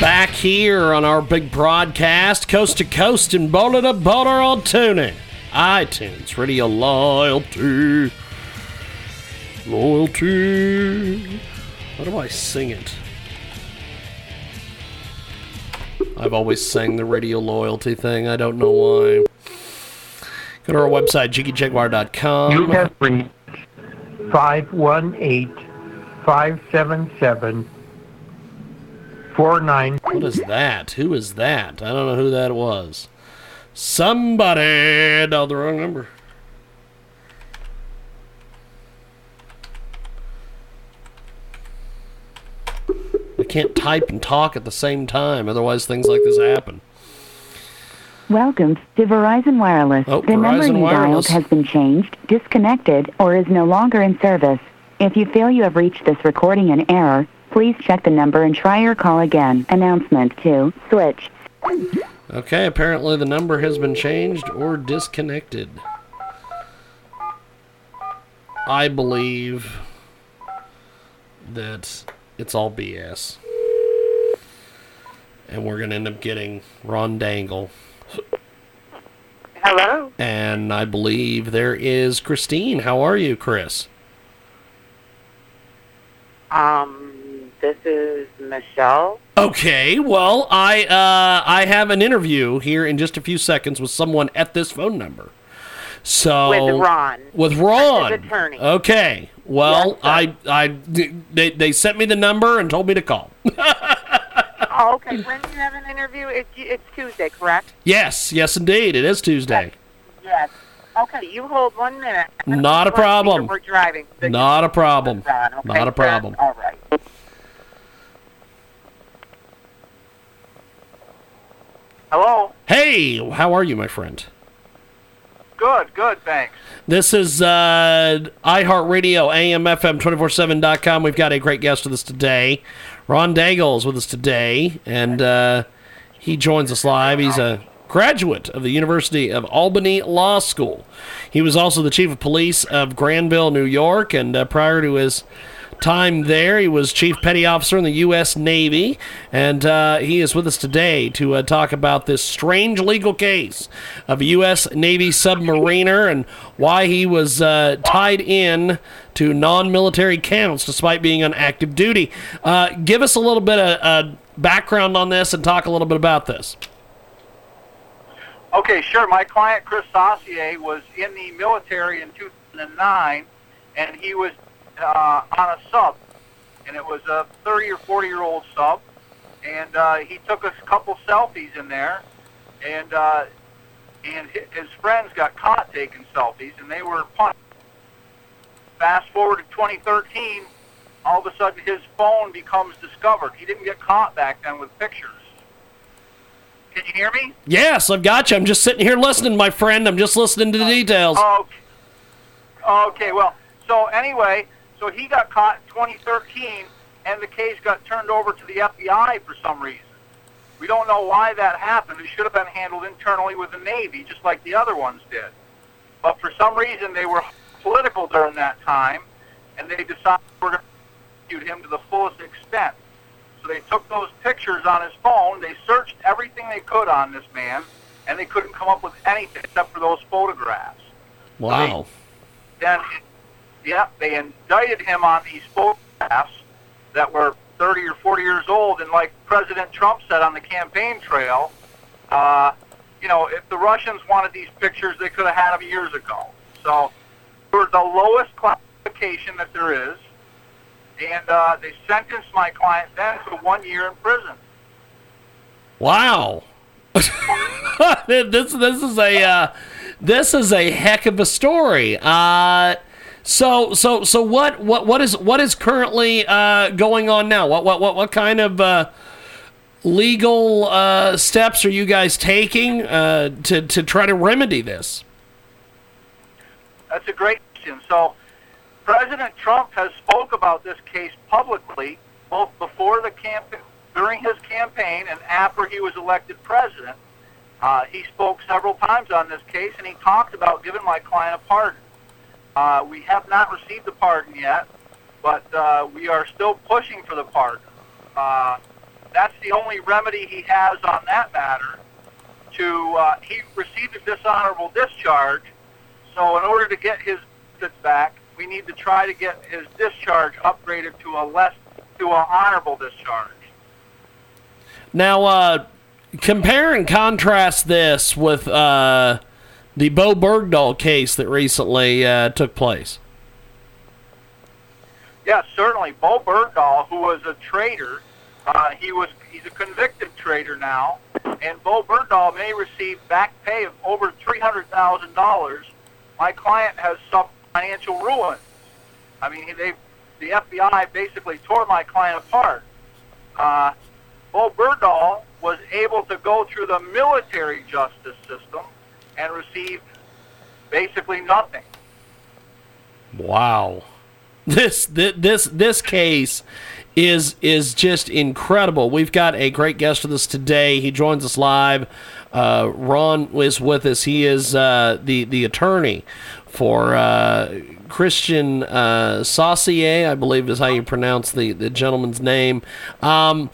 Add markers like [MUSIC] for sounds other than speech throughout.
Back here on our big broadcast, coast to coast and border to border on tuning. iTunes, Radio Loyalty. Loyalty. How do I sing it? I've always sang the radio loyalty thing. I don't know why. Go to our website, jiggyjaguar.com. You have reached 518 577 49. What is that? Who is that? I don't know who that was. Somebody dialed the wrong number. I can't type and talk at the same time, otherwise things like this happen. Welcome to Verizon Wireless. Oh, the number you Wireless. dialed has been changed, disconnected, or is no longer in service. If you feel you have reached this recording in error, please check the number and try your call again. Announcement 2. Switch. Okay, apparently the number has been changed or disconnected. I believe that it's all BS. And we're going to end up getting Ron Daigle. Hello. And I believe there is Christine. How are you, Chris? Um, this is Michelle. Okay, well, I uh, I have an interview here in just a few seconds with someone at this phone number. So With Ron. With Ron. Attorney. Okay. Well, I I they they sent me the number and told me to call. [LAUGHS] Oh, okay. When do you have an interview? It's, it's Tuesday, correct? yes, yes, indeed, it is Tuesday. Yes. Okay, you hold one minute. Not a problem. We're driving. Not a problem. Okay, Not a problem. All right. Hello. Hey, how are you, my friend? Good, good, thanks. This is uh, iHeartRadio, AMFM247.com. We've got a great guest with us today. Ron Daigle is with us today, and uh, he joins us live. He's a graduate of the University of Albany Law School. He was also the chief of police of Granville, New York, and uh, prior to his time there. He was chief petty officer in the U.S. Navy, and uh, he is with us today to uh, talk about this strange legal case of a U.S. Navy submariner and why he was uh, tied in to non-military counts despite being on active duty. Uh, give us a little bit of uh, background on this and talk a little bit about this. Okay, sure. My client Chris Saucier was in the military in 2009, and he was uh, on a sub, and it was a 30 or 40 year old sub, and uh, he took a couple selfies in there, and uh, and his friends got caught taking selfies, and they were punished. Fast forward to 2013, all of a sudden his phone becomes discovered. He didn't get caught back then with pictures. Can you hear me? Yes, I've got you. I'm just sitting here listening, my friend. I'm just listening to the details. Okay. Okay. Well, so anyway, so he got caught in 2013, and the case got turned over to the FBI for some reason. We don't know why that happened. It should have been handled internally with the Navy, just like the other ones did. But for some reason, they were political during that time, and they decided we're going to prosecute him to the fullest extent. So they took those pictures on his phone. They searched everything they could on this man, and they couldn't come up with anything except for those photographs Wow. then yeah, they indicted him on these photographs that were 30 or 40 years old, and like President Trump said on the campaign trail, uh, you know, if the Russians wanted these pictures, they could have had them years ago. So they were the lowest classification that there is, and uh, they sentenced my client then to one year in prison. Wow. [LAUGHS] this this is a uh, this is a heck of a story. Uh, So so so what what what is what is currently uh, going on now? What what what what kind of uh, legal uh, steps are you guys taking uh, to to try to remedy this? That's a great question. So, President Trump has spoke about this case publicly, both before the campaign, during his campaign, and after he was elected president. Uh, he spoke several times on this case, and he talked about giving my client a pardon. Uh, we have not received the pardon yet, but uh, we are still pushing for the pardon. Uh, that's the only remedy he has on that matter. To uh, he received a dishonorable discharge, so in order to get his benefits back, we need to try to get his discharge upgraded to a less to an honorable discharge. Now, uh, compare and contrast this with uh, the Bowe Bergdahl case that recently uh, took place. Yes, certainly. Bowe Bergdahl, who was a traitor, uh, he was he's a convicted traitor now, and Bowe Bergdahl may receive back pay of over three hundred thousand dollars. My client has suffered financial ruin. I mean, they the FBI basically tore my client apart. Uh, Bowe Bergdahl was able to go through the military justice system and receive basically nothing. Wow. This this this this case is is just incredible. We've got a great guest with us today. He joins us live. Uh, Ron is with us. He is uh, the the attorney for uh, Christian uh, Saucier, I believe is how you pronounce the the gentleman's name. Um,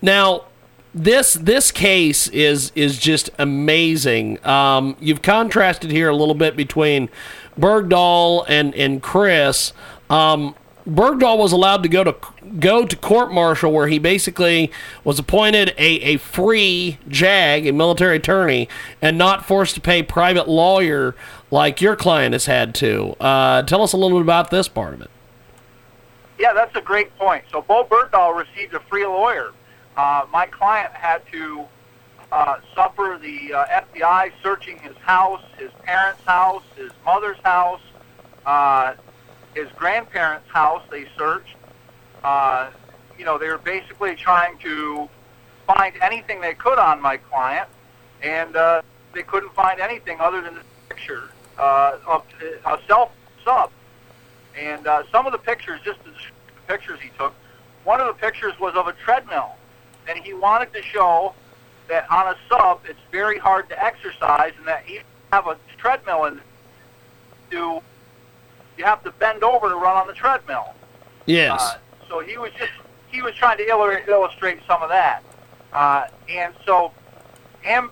now, this this case is is just amazing. Um, you've contrasted here a little bit between Bergdahl and and Chris. Um, Bergdahl was allowed to go to go to court martial where he basically was appointed a, a free JAG, a military attorney, and not forced to pay private lawyer like your client has had to. Uh, tell us a little bit about this part of it. Yeah, that's a great point. So Bowe Bergdahl received a free lawyer. Uh, my client had to uh, suffer the uh, FBI searching his house, his parents' house, his mother's house, uh, his grandparents' house. They searched. Uh, you know, they were basically trying to find anything they could on my client, and uh, they couldn't find anything other than this picture uh, of a self sub. And uh, some of the pictures, just the pictures he took, one of the pictures was of a treadmill, and he wanted to show that on a sub it's very hard to exercise, and that you have a treadmill and do you have to bend over to run on the treadmill. Yes. Uh, so he was just he was trying to illustrate, illustrate some of that, uh, and so him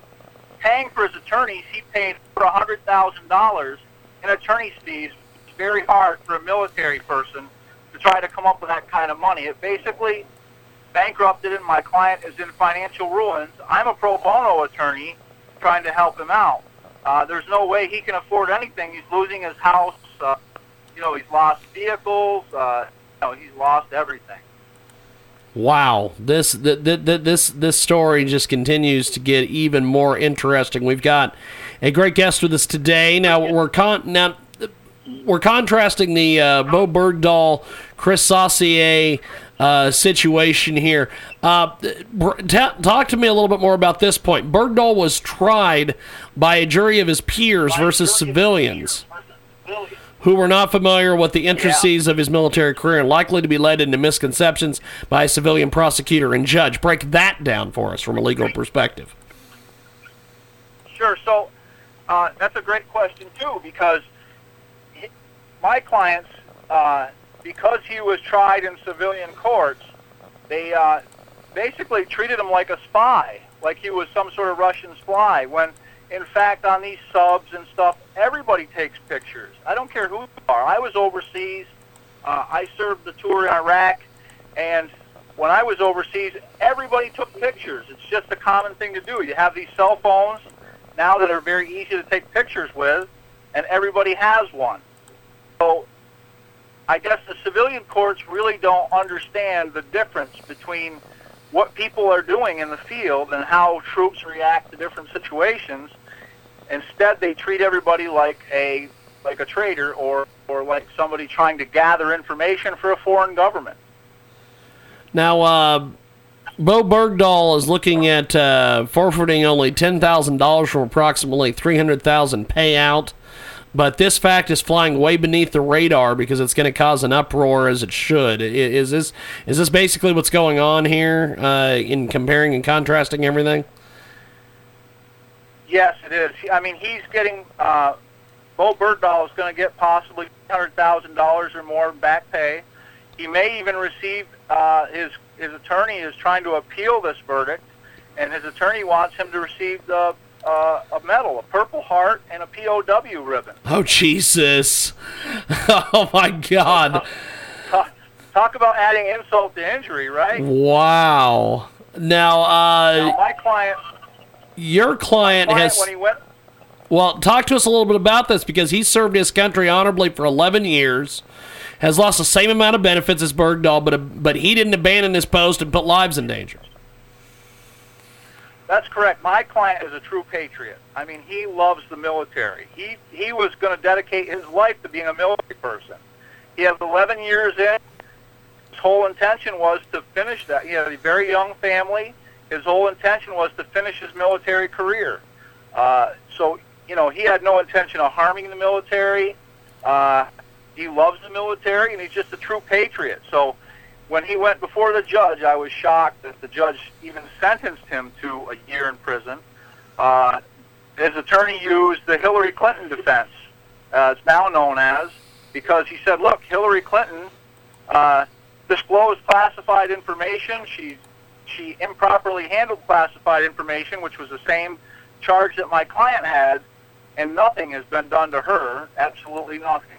paying for his attorneys, he paid for a hundred thousand dollars in attorney's fees. It's very hard for a military person to try to come up with that kind of money. It basically bankrupted and My client is in financial ruins. I'm a pro bono attorney trying to help him out. Uh, there's no way he can afford anything. He's losing his house. Uh, you know, he's lost vehicles. Uh, you know, he's lost everything. Wow, this th- th- th- this this story just continues to get even more interesting. We've got a great guest with us today. Now we're con- now we're contrasting the uh, Bowe Bergdahl, Chris Saucier uh, situation here. Uh, t- talk to me a little bit more about this point. Bergdahl was tried by a jury of his peers versus civilians who were not familiar with the intricacies yeah. of his military career and likely to be led into misconceptions by a civilian prosecutor and judge. Break that down for us from a legal perspective. Sure. So uh, that's a great question, too, because my clients, uh, because he was tried in civilian courts, they uh, basically treated him like a spy, like he was some sort of Russian spy, when – in fact, on these subs and stuff, everybody takes pictures. I don't care who you are. I was overseas. Uh, I served the tour in Iraq, and when I was overseas, everybody took pictures. It's just a common thing to do. You have these cell phones now that are very easy to take pictures with, and everybody has one. I guess the civilian courts really don't understand the difference between what people are doing in the field and how troops react to different situations. Instead, they treat everybody like a like a traitor or or like somebody trying to gather information for a foreign government. Now, uh, Bowe Bergdahl is looking at uh, forfeiting only ten thousand dollars from approximately three hundred thousand payout. But this fact is flying way beneath the radar because it's going to cause an uproar as it should. Is this is this basically what's going on here uh, in comparing and contrasting everything? Yes, it is. I mean, he's getting. Uh, Bowe Bergdahl is going to get possibly hundred thousand dollars or more back pay. He may even receive. Uh, his his attorney is trying to appeal this verdict, and his attorney wants him to receive the, uh, a medal, a Purple Heart, and a POW ribbon. Oh Jesus! [LAUGHS] oh my God! Talk, talk about adding insult to injury, right? Wow. Now, Now, uh, my client, your client client has when he went Well, talk to us a little bit about this because he served his country honorably for 11 years, has lost the same amount of benefits as Bergdahl, but but he didn't abandon his post and put lives in danger. That's correct. My client is a true patriot. I mean, he loves the military. He he was going to dedicate his life to being a military person. He has 11 years in. His whole intention was to finish that. He had a very young family. His whole intention was to finish his military career. Uh, so, you know, he had no intention of harming the military. Uh, he loves the military, and he's just a true patriot. So, when he went before the judge, I was shocked that the judge even sentenced him to a year in prison. Uh, his attorney used the Hillary Clinton defense, uh, now known as, because he said, look, Hillary Clinton uh, disclosed classified information. She, she improperly handled classified information, which was the same charge that my client had, and nothing has been done to her, absolutely nothing.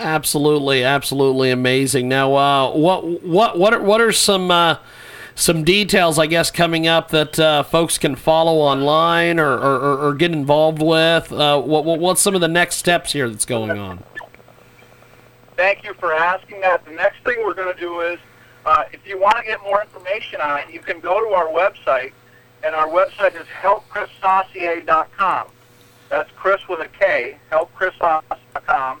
Absolutely, absolutely amazing. Now, uh, what what what are, what are some uh, some details, I guess, coming up that uh, folks can follow online or, or, or, get involved with? Uh, what, what what's some of the next steps here that's going on? Thank you for asking that. The next thing we're going to do is, uh, if you want to get more information on it, you can go to our website, and our website is helpkrissaucier.com. That's Chris with a K, helpkrissaucier.com.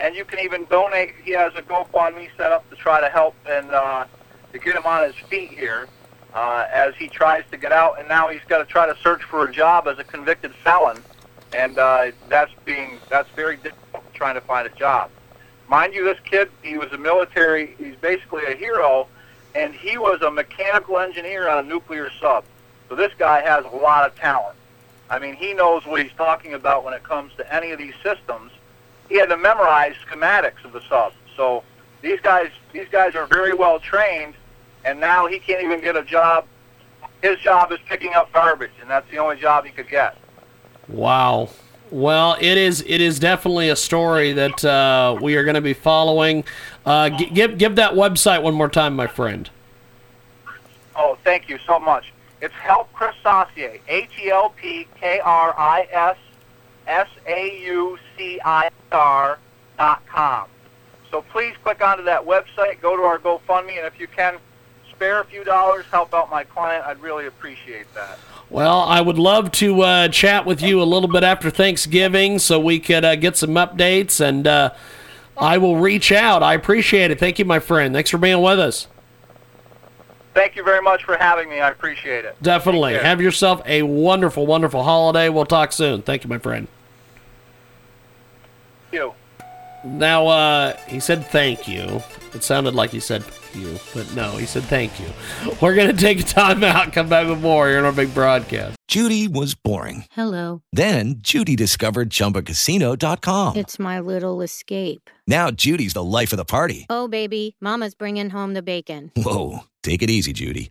And you can even donate. He has a GoFundMe set up to try to help and uh, to get him on his feet here uh, as he tries to get out. And now he's got to try to search for a job as a convicted felon, and uh, that's being that's very difficult trying to find a job. Mind you, this kid, he was a military, he's basically a hero, and he was a mechanical engineer on a nuclear sub. So this guy has a lot of talent. I mean, he knows what he's talking about when it comes to any of these systems. He had to memorize schematics of the sub. So these guys, these guys are very well trained, and now he can't even get a job. His job is picking up garbage, and that's the only job he could get. Wow. Well, it is it is definitely a story that uh, we are going to be following. Uh, g- give give that website one more time, my friend. Oh, thank you so much. It's Help Chris Saucier, H-E-L-P-K-R-I-S-S-A-U-C-I-R dot com. So please click onto that website, go to our GoFundMe, and if you can spare a few dollars, help out my client, I'd really appreciate that. Well, I would love to uh, chat with you a little bit after Thanksgiving so we could uh, get some updates, and uh, I will reach out. I appreciate it. Thank you, my friend. Thanks for being with us. Thank you very much for having me. I appreciate it. Definitely. Have yourself a wonderful, wonderful holiday. We'll talk soon. Thank you, my friend. You. Now, uh, he said thank you. It sounded like he said you, but no, he said thank you. We're going to take a time out, come back with more here on our big broadcast. Judy was boring. Hello. Then Judy discovered ChumbaCasino.com. It's my little escape. Now Judy's the life of the party. Oh, baby, Mama's bringing home the bacon. Whoa, take it easy, Judy.